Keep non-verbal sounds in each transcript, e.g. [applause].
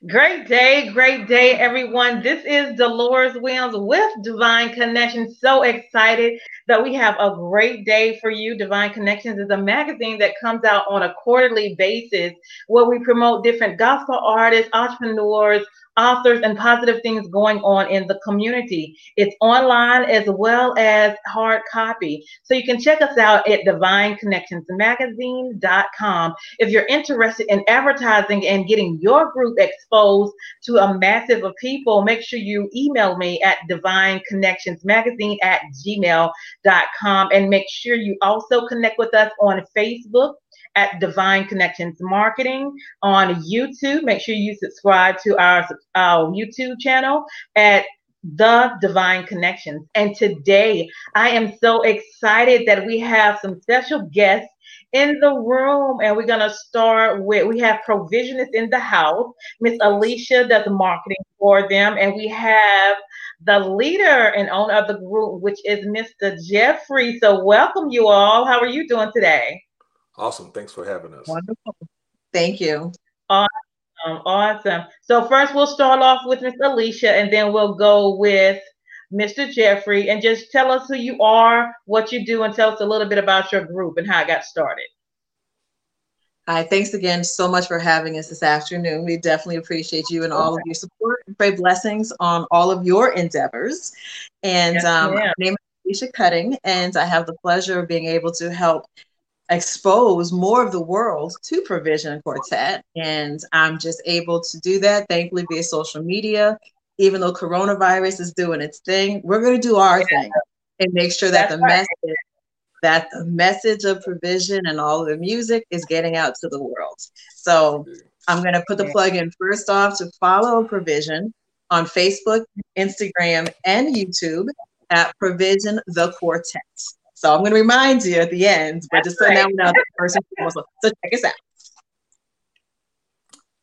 Great day, great day, everyone. This is Deloris Williams with Divine Connection. So excited that we have a great day for you. Divine Connections is a magazine that comes out on a quarterly basis where we promote different gospel artists, entrepreneurs, authors and positive things going on in the community. It's online as well as hard copy. So you can check us out at divineconnectionsmagazine.com. If you're interested in advertising and getting your group exposed to a massive of people, make sure you email me at divineconnectionsmagazine at gmail.com and make sure you also connect with us on Facebook at Divine Connections Marketing on YouTube. Make sure you subscribe to our, our YouTube channel at the Divine Connections. And today I am so excited that we have some special guests in the room and we're going to start with we have provisionists in the house miss alysia does marketing for them and we have the leader and owner of the group which is mr jeffery so welcome you all how are you doing today Awesome. Thanks for having us. Wonderful. Thank you. Awesome. Awesome. So first we'll start off with Miss Alysia and then we'll go with Mr. Jeffery and just tell us who you are, what you do, and tell us a little bit about your group and how it got started. Hi, thanks again so much for having us this afternoon. We definitely appreciate you and all of your support and pray blessings on all of your endeavors. And yes, um, my name is Alysia Cutting, and I have the pleasure of being able to help expose more of the world to Provision Quartet. And I'm just able to do that, thankfully, via social media. Even though coronavirus is doing its thing, we're going to do our thing and make sure that That's the right. message that the message of provision and all of the music is getting out to the world. So I'm going to put the plug in first off to follow Provision on Facebook, Instagram, and YouTube at Provision the Quartet. So I'm going to remind you at the end, but just so now we know the person. So check us out.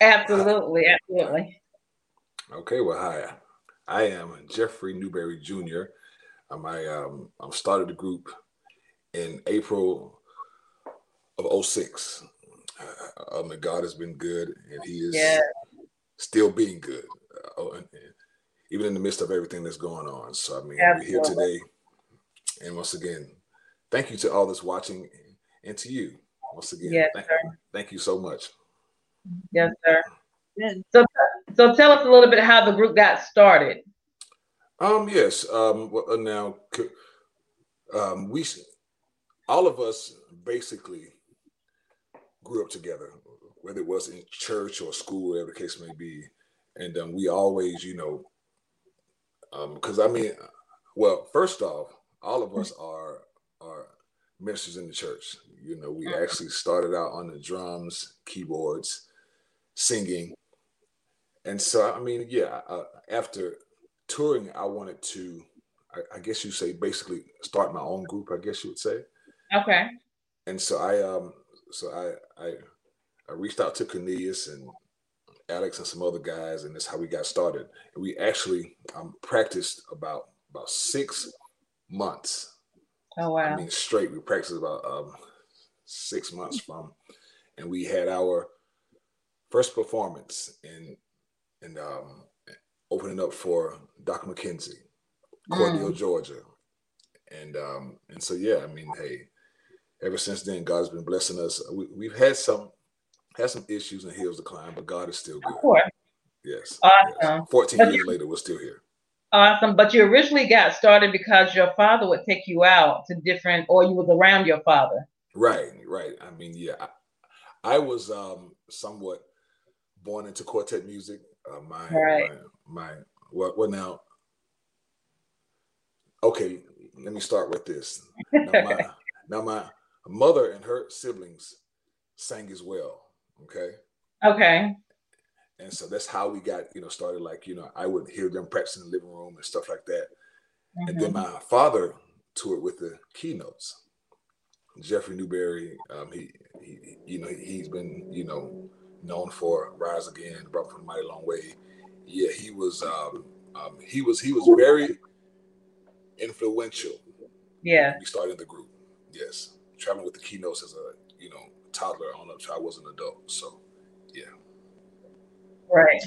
Absolutely, absolutely. Okay, well, hi. I am Jeffery Newberry Jr. Um, I um, I started the group in April of 06. Uh, um, God has been good, and He is yeah. still being good, uh, and, and even in the midst of everything that's going on. So I mean, Absolutely. we're here today, and once again, thank you to all that's watching and to you once again. Yes, thank, sir. thank you so much. Yes, sir. So, so tell us a little bit how the group got started. Um, yes. Um, uh, now, um, we, all of us basically grew up together, whether it was in church or school, whatever the case may be. And um, we always, you know, because um, I mean, well, first off, all of us are are ministers in the church. You know, we mm-hmm. actually started out on the drums, keyboards, singing. And so, I mean, yeah, uh, after touring, I wanted to, I, I, guess you say, basically start my own group, I guess you would say. Okay. And so I, um, so I, I, I reached out to Cornelius and Alex and some other guys, and that's how we got started. And we actually um, practiced about about six months Oh wow! I mean, straight. We practiced about um, six months from, and we had our first performance in in um, opening up for Doc McKenzie, Cordele, mm. Georgia, and um, and so yeah, I mean, hey, ever since then, God's been blessing us. We, we've had some had some issues and hills to climb, but God is still good. Of course. Yes. Awesome. Yes. Fourteen but years you, later, we're still here. Awesome. But you originally got started because your father would take you out to different, or you was around your father. Right, right. I mean, yeah, I, I was um, somewhat born into quartet music. Uh, my, right. my, my, well, well, now, okay, let me start with this. Now my, [laughs] now, my mother and her siblings sang as well. Okay. Okay and so that's how we got you know started like you know i would hear them practicing in the living room and stuff like that mm-hmm. and then mm-hmm. my father toured with the keynotes jeffery newberry um, he, he you know he's been you know known for rise again brought from a mighty long way yeah he was um, um, he was he was very influential yeah we started the group yes traveling with the keynotes as a you know toddler on up to i was an adult so yeah Right.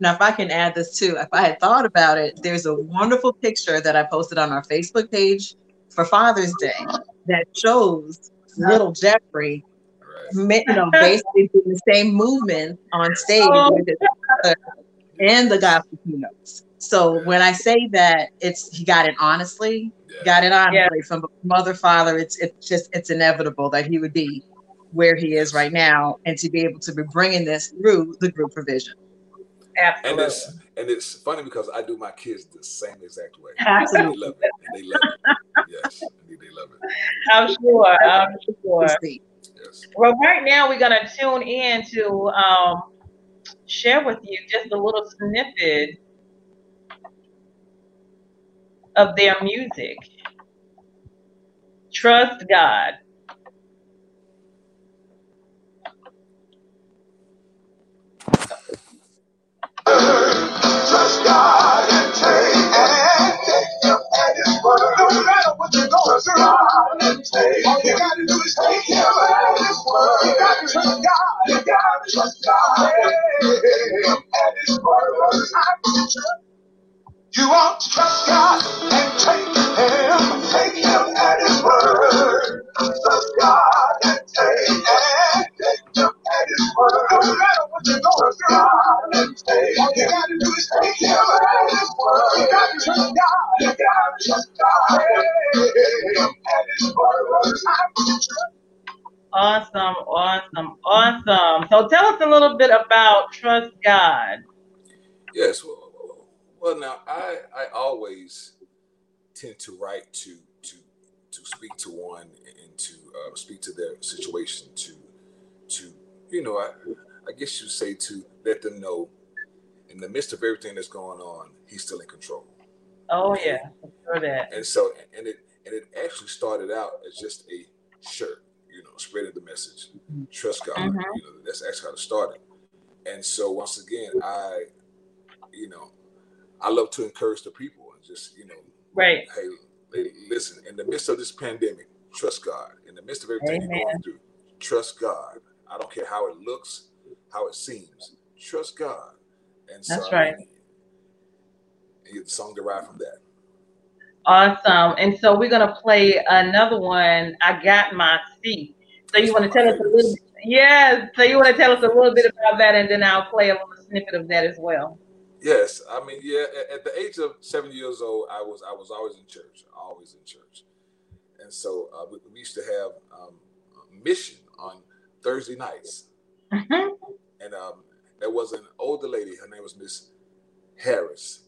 Now, if I can add this too, if I had thought about it, there's a wonderful picture that I posted on our Facebook page for Father's Day that shows little Jeffery. You know, basically doing the same movement on stage oh. with his father and the gospel keynotes. So when I say that it's he got it honestly, yeah. got it honestly yeah. from mother, father, it's it's just it's inevitable that he would be where he is right now and to be able to be bringing this through the group provision. Absolutely. And it's and it's funny because I do my kids the same exact way. [laughs] Absolutely. they love it. And they love it. yes, they love it. I'm sure. [laughs] I'm sure. Well, right now we're gonna tune in to um, share with you just a little snippet of their music. Trust God. Awesome. So tell us a little bit about Trust God. Yes, well, well, now I I always tend to write to to to speak to one and to uh, speak to their situation to to you know I I guess you say to let them know in the midst of everything that's going on he's still in control. Oh yeah, for that. And so and it and it actually started out as just a shirt, you know, spreading the message, mm-hmm. trust God. Mm-hmm. You know, that's actually how it started. And so once again, I, you know, I love to encourage the people and just, you know, right. Hey, listen, in the midst of this pandemic, trust God. In the midst of everything Amen. you're going through, trust God. I don't care how it looks, how it seems. Trust God. And so That's right. And the song derived from that. Awesome. And so we're gonna play another one. I got my seat. So you want to tell us a little? Yes. So you want to tell us a little bit about that, and then I'll play a little snippet of that as well. Yes, I mean, yeah. At, the age of seven years old, I was I was always in church, always in church, and so uh, we, we, used to have um, mission on Thursday nights, mm-hmm. and um, there was an older lady. Her name was Miss Harris,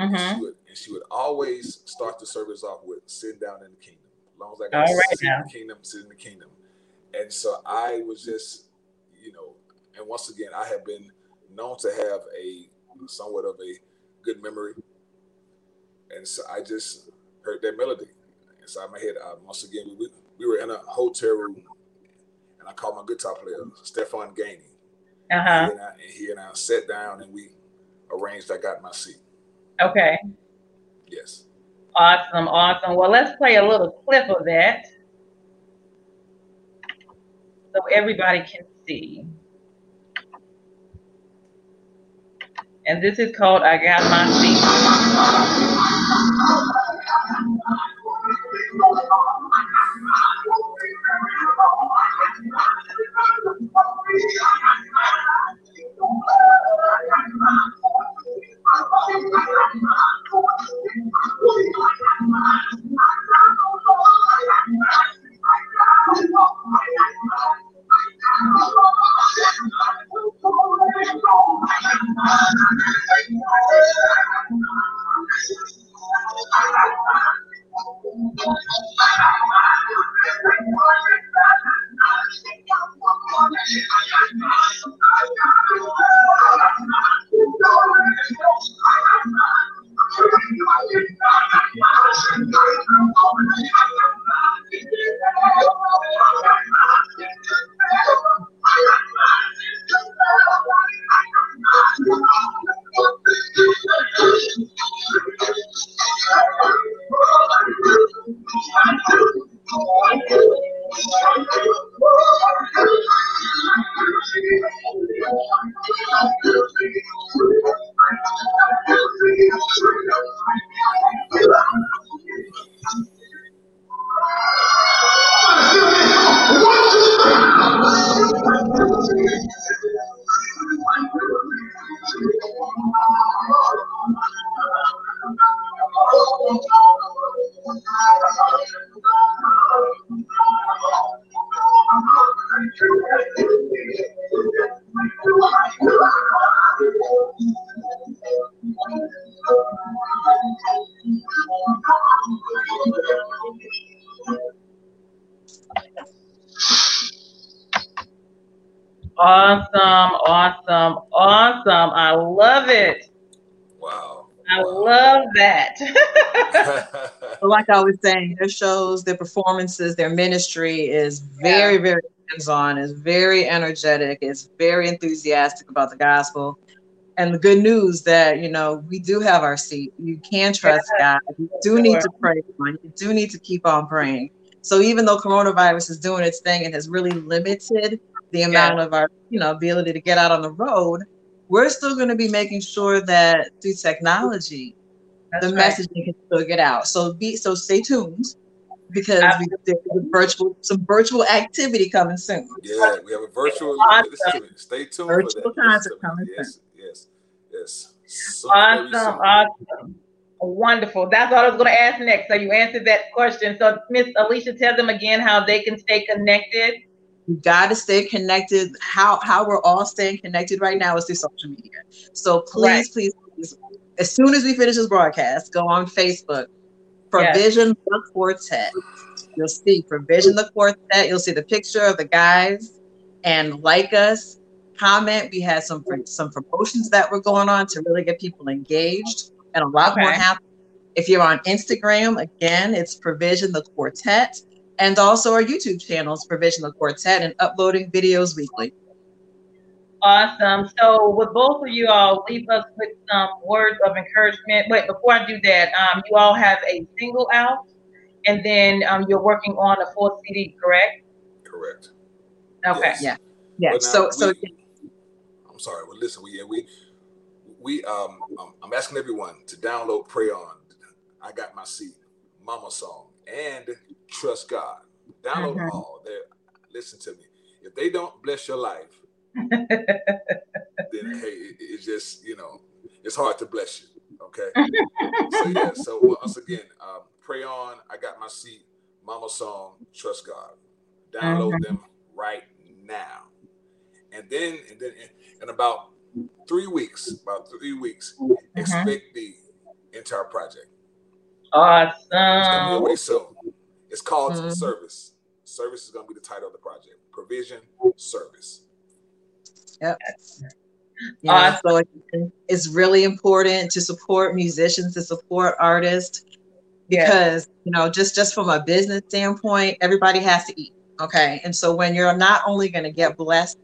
mm-hmm. and, she would, and she would always start the service off with "Sit down in the kingdom." As long as I got right sit in the kingdom, sit in the kingdom, and so I was just, you know, and once again, I have been known to have a somewhat of a good memory. And so I just heard that melody inside my head. Uh, once again, we, we were in a hotel room, and I called my guitar player, Stefan Gainey. Uh-huh. And, and he and I sat down, and we arranged. I got my seat. Okay. Yes. Awesome, awesome. Well, let's play a little clip of that so everybody can see. And this is called I Got My Seat. [laughs] Yeah. Awesome. I love it. Wow. I love that. [laughs] like I was saying, their shows, their performances, their ministry is very, yeah. very hands-on, is very energetic, is very enthusiastic about the gospel. And the good news that you know we do have our seat. You can trust yeah. God. You do need to pray. You do need to keep on praying. So even though coronavirus is doing its thing and has really limited the amount yeah. of our, you know, ability to get out on the road, we're still going to be making sure that through technology, That's the right. messaging can still get out. So be so stay tuned because we, there's a virtual some virtual activity coming soon. Yeah, we have a virtual. Awesome. Stay tuned. Virtual concert coming yes, soon. Yes, yes. So awesome, awesome. Wonderful. That's what I was going to ask next. So you answered that question. So Miss Alysia, tell them again how they can stay connected. You got to stay connected. How how we're all staying connected right now is through social media. So please, right. please, please, as soon as we finish this broadcast, go on Facebook, Provision yes. the Quartet. You'll see Provision the Quartet. You'll see the picture of the guys, and like us, comment. We had some some promotions that were going on to really get people engaged, and a lot okay. more happening. If you're on Instagram, again, it's Provision the Quartet and also our YouTube channels, Provisional Quartet, and uploading videos weekly. Awesome. So, with both of you all, leave us with some words of encouragement. Wait, before I do that, um, you all have a single out, and then um, you're working on a full CD, correct? Correct. Okay. Yes. Yeah. Yeah. So, we, so. I'm sorry. Well, listen. We yeah we we um, um I'm asking everyone to download Pray On. I got my seat, Mama song and trust God. Download mm-hmm. all. There, listen to me. If they don't bless your life, then hey, it, it's just you know, it's hard to bless you. Okay. so yeah. [laughs] So once again, um, pray on. I got my seat. Mama song. Trust God. Download mm-hmm. them right now, and then and then in about three weeks, about three weeks, mm-hmm. expect the entire project. Awesome. It's soon. It's called mm-hmm. Service. Service is going to be the title of the project. Provision Service. Yep. Yeah, awesome. so it's really important to support musicians, to support artists, because yeah. you know, just just from a business standpoint, everybody has to eat. Okay, and so when you're not only going to get blessed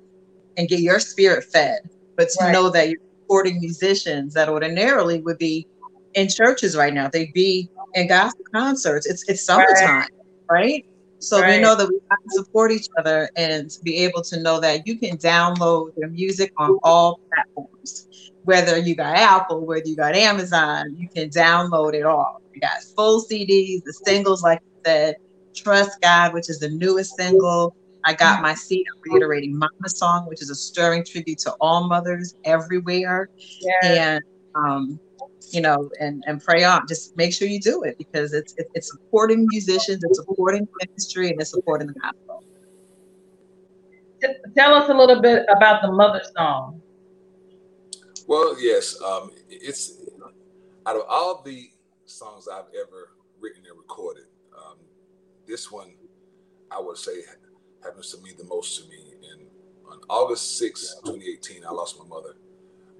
and get your spirit fed, but to right. know that you're supporting musicians that ordinarily would be in churches right now, they'd be in gospel concerts. It's it's summertime, right? Right? So right. we know that we have to support each other and be able to know that you can download their music on all platforms. Whether you got Apple, whether you got Amazon, you can download it all. You got full CDs, the singles, like you said, Trust God, which is the newest single. I got my seat. I'm reiterating Mama Song, which is a stirring tribute to all mothers everywhere. And um, you know, and, and pray on. Just make sure you do it because it's it's supporting musicians, it's supporting ministry, and it's supporting the gospel. Tell us a little bit about the mother song. Well, yes, um, it's out of all the songs I've ever written and recorded, um, this one I would say happens to mean the most to me. And on August 6, 2018, I lost my mother.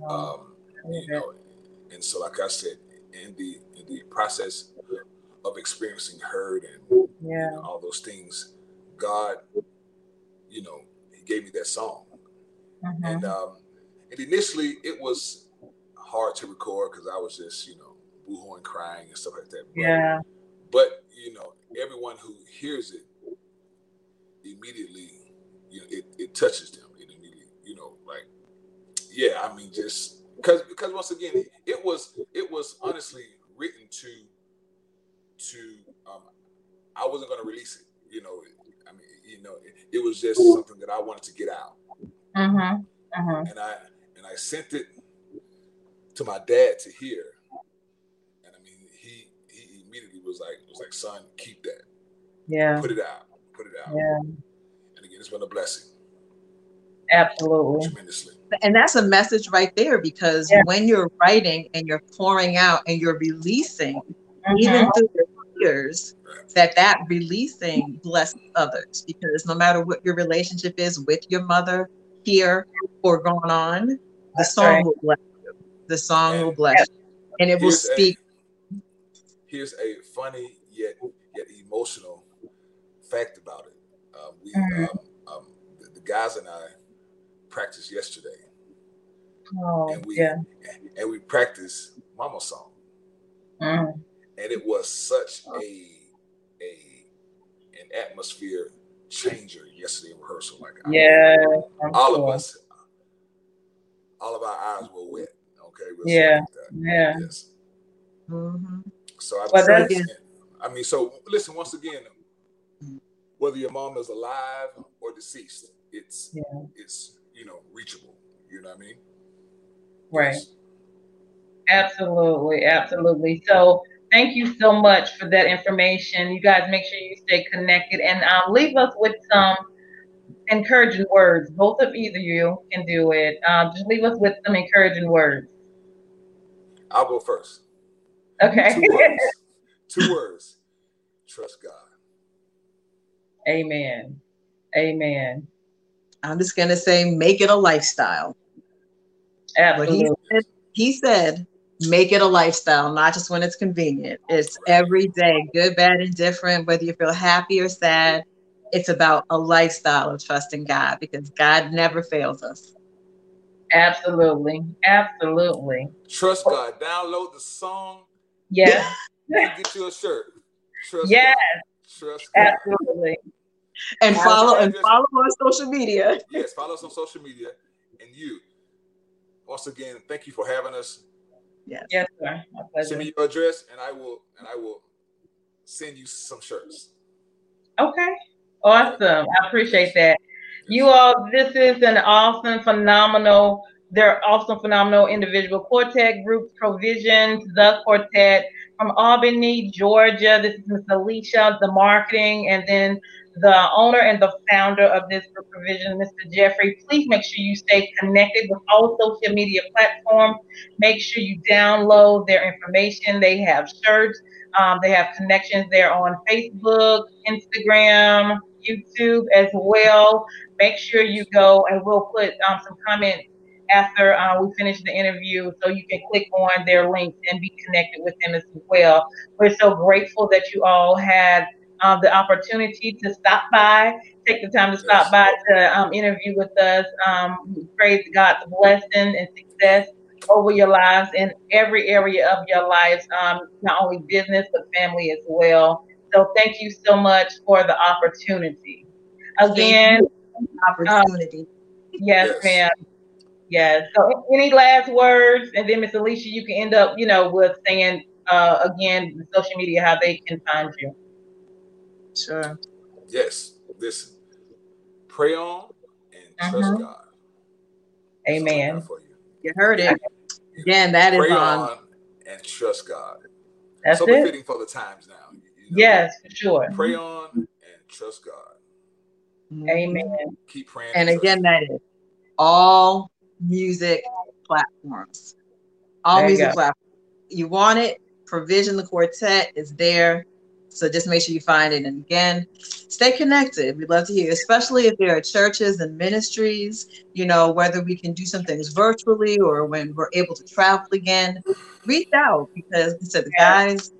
Um, you know, and so, like I said, in the in the process of experiencing hurt and yeah. you know, all those things, God, you know, He gave me that song, mm-hmm. and um, and initially it was hard to record because I was just you know boohooing, crying, and stuff like that. But, yeah. But you know, everyone who hears it immediately, you know, it, it touches them. It immediately, you know, like yeah, I mean, just because because once again, it was it was honestly written to to um, I wasn't going to release it. You know, I mean, you know, it, it, was just something that I wanted to get out. Mm-hmm. Mm-hmm. And I and I sent it to my dad to hear, and I mean, he he immediately was like was like, son, keep that. Yeah. Put it out. Put it out. Yeah. And again, it's been a blessing. Absolutely. Tremendously. And that's a message right there because yeah. when you're writing and you're pouring out and you're releasing, mm-hmm. even through your tears, that that releasing blesses others because no matter what your relationship is with your mother here or going on, the That's song right. will bless you. The song and will bless you. And it will speak. A, here's a funny yet yet emotional fact about it. Um, we mm-hmm. um, um, the, the guys and I practiced yesterday. Oh, and we yeah. and we practiced Mama song. Mm. And it was such a a an atmosphere changer yesterday in rehearsal. Like yeah, all sure. of us, all of our eyes were wet. Okay, we'll yeah, yeah. Yes. Mm-hmm. So I, well, I mean, so listen once again. Whether your mom is alive or deceased, it's yeah. it's you know reachable. You know what I mean? Right. Yes. Absolutely, absolutely. So thank you so much for that information. You guys make sure you stay connected and um, leave us with some encouraging words. Both of either you can do it. Um, just leave us with some encouraging words. I'll go first. Okay. Two words. [laughs] Two words. Trust God. Amen. Amen. I'm just going to say, make it a lifestyle. Absolutely. He said, he said, make it a lifestyle, not just when it's convenient. It's every day, good, bad, and different, whether you feel happy or sad. It's about a lifestyle of trusting God because God never fails us. Absolutely. Absolutely. Trust God. Download the song. Yeah. get you a shirt. Trust yes. God. Trust God. Absolutely and follow and follow on social media. Yes, follow us on social media. And you, once again, thank you for having us. Yes, yes, sir. My pleasure. Send me your address, and I will and I will send you some shirts. Okay, awesome. I appreciate that. You all, this is an awesome, phenomenal. They're awesome, phenomenal individual quartet group provisions. The quartet from Albany, Georgia. This is Miss Alysia, the marketing, and then the owner and the founder of this provision, Mr. Jeffery. Please make sure you stay connected with all social media platforms. Make sure you download their information. They have shirts. Um, they have connections there on Facebook, Instagram, YouTube as well. Make sure you go and we'll put um, some comments after uh, we finish the interview so you can click on their links and be connected with them as well. We're so grateful that you all had um, the opportunity to stop by, take the time to stop by to um, interview with us. Um, praise God's blessing and success over your lives in every area of your lives, um, not only business but family as well. So thank you so much for the opportunity. Again, opportunity. Um, yes, yes, ma'am. Yes. So any last words, and then Miss Alysia, you can end up, you know, with saying uh, again, social media, how they can find you. Sure. Yes. Listen. Pray on and trust uh-huh. God. Amen. For you. you heard it. Again, that Pray is on. on and trust God. That's so it. befitting for the times now. You know? Yes, for sure. Pray on and trust God. Mm-hmm. Amen. Keep praying. And, and again, that is all music platforms. All there music platforms. You want it, Provision the Quartet is there. So just make sure you find it. And again, stay connected. We'd love to hear, especially if there are churches and ministries, you know, whether we can do some things virtually or when we're able to travel again, reach out because I said the guys,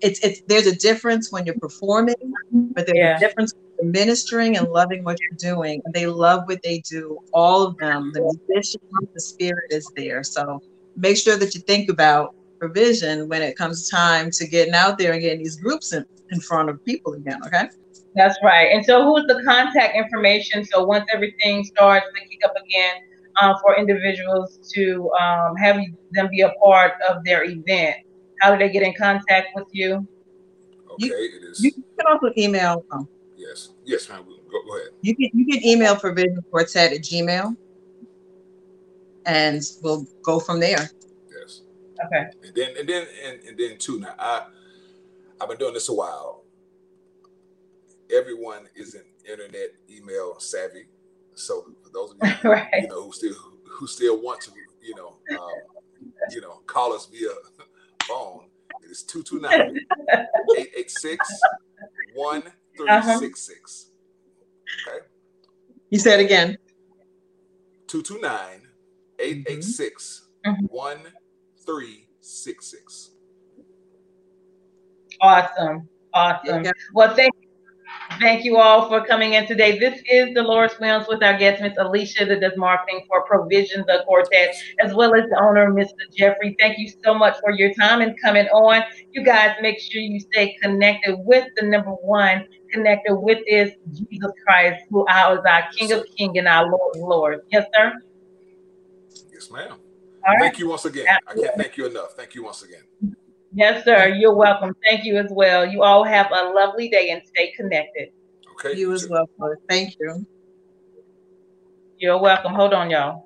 it's it's there's a difference when you're performing, but there's yeah. a difference ministering and loving what you're doing. They love what they do, all of them. The musician, the spirit is there. So make sure that you think about provision when it comes time to getting out there and getting these groups in, in front of people again. Okay. That's right. And so, who's the contact information? So once everything starts to kick up again, uh, for individuals to um, have them be a part of their event? How do they get in contact with you? Okay, you, it is. You can also email. Um, yes, yes, ma'am. Go, go, ahead. You can you can email provision quartet at gmail, and we'll go from there. Yes. Okay. And then and then and, and then too. Now I I've been doing this a while. Everyone isn't internet email savvy, so for those of you, [laughs] right. you know who still who still want to you know um, you know call us via phone, it is 229 886 1366. Okay. You say it again 229 886 1366. Awesome. Awesome. Well, thank Thank you all for coming in today. This is Deloris Williams with our guest, Miss Alysia, that does marketing for Provision the Quartet, as well as the owner, Mr. Jeffery. Thank you so much for your time and coming on. You guys make sure you stay connected with the number one, connected with is Jesus Christ, who is our King of King and our Lord of Lords. Yes, sir? Yes, ma'am. All thank right. you once again. Absolutely. I can't thank you enough. Thank you once again. Yes, sir. You're welcome. Thank you as well. You all have a lovely day and stay connected. Okay. You as well. Thank you. You're welcome. Hold on, y'all.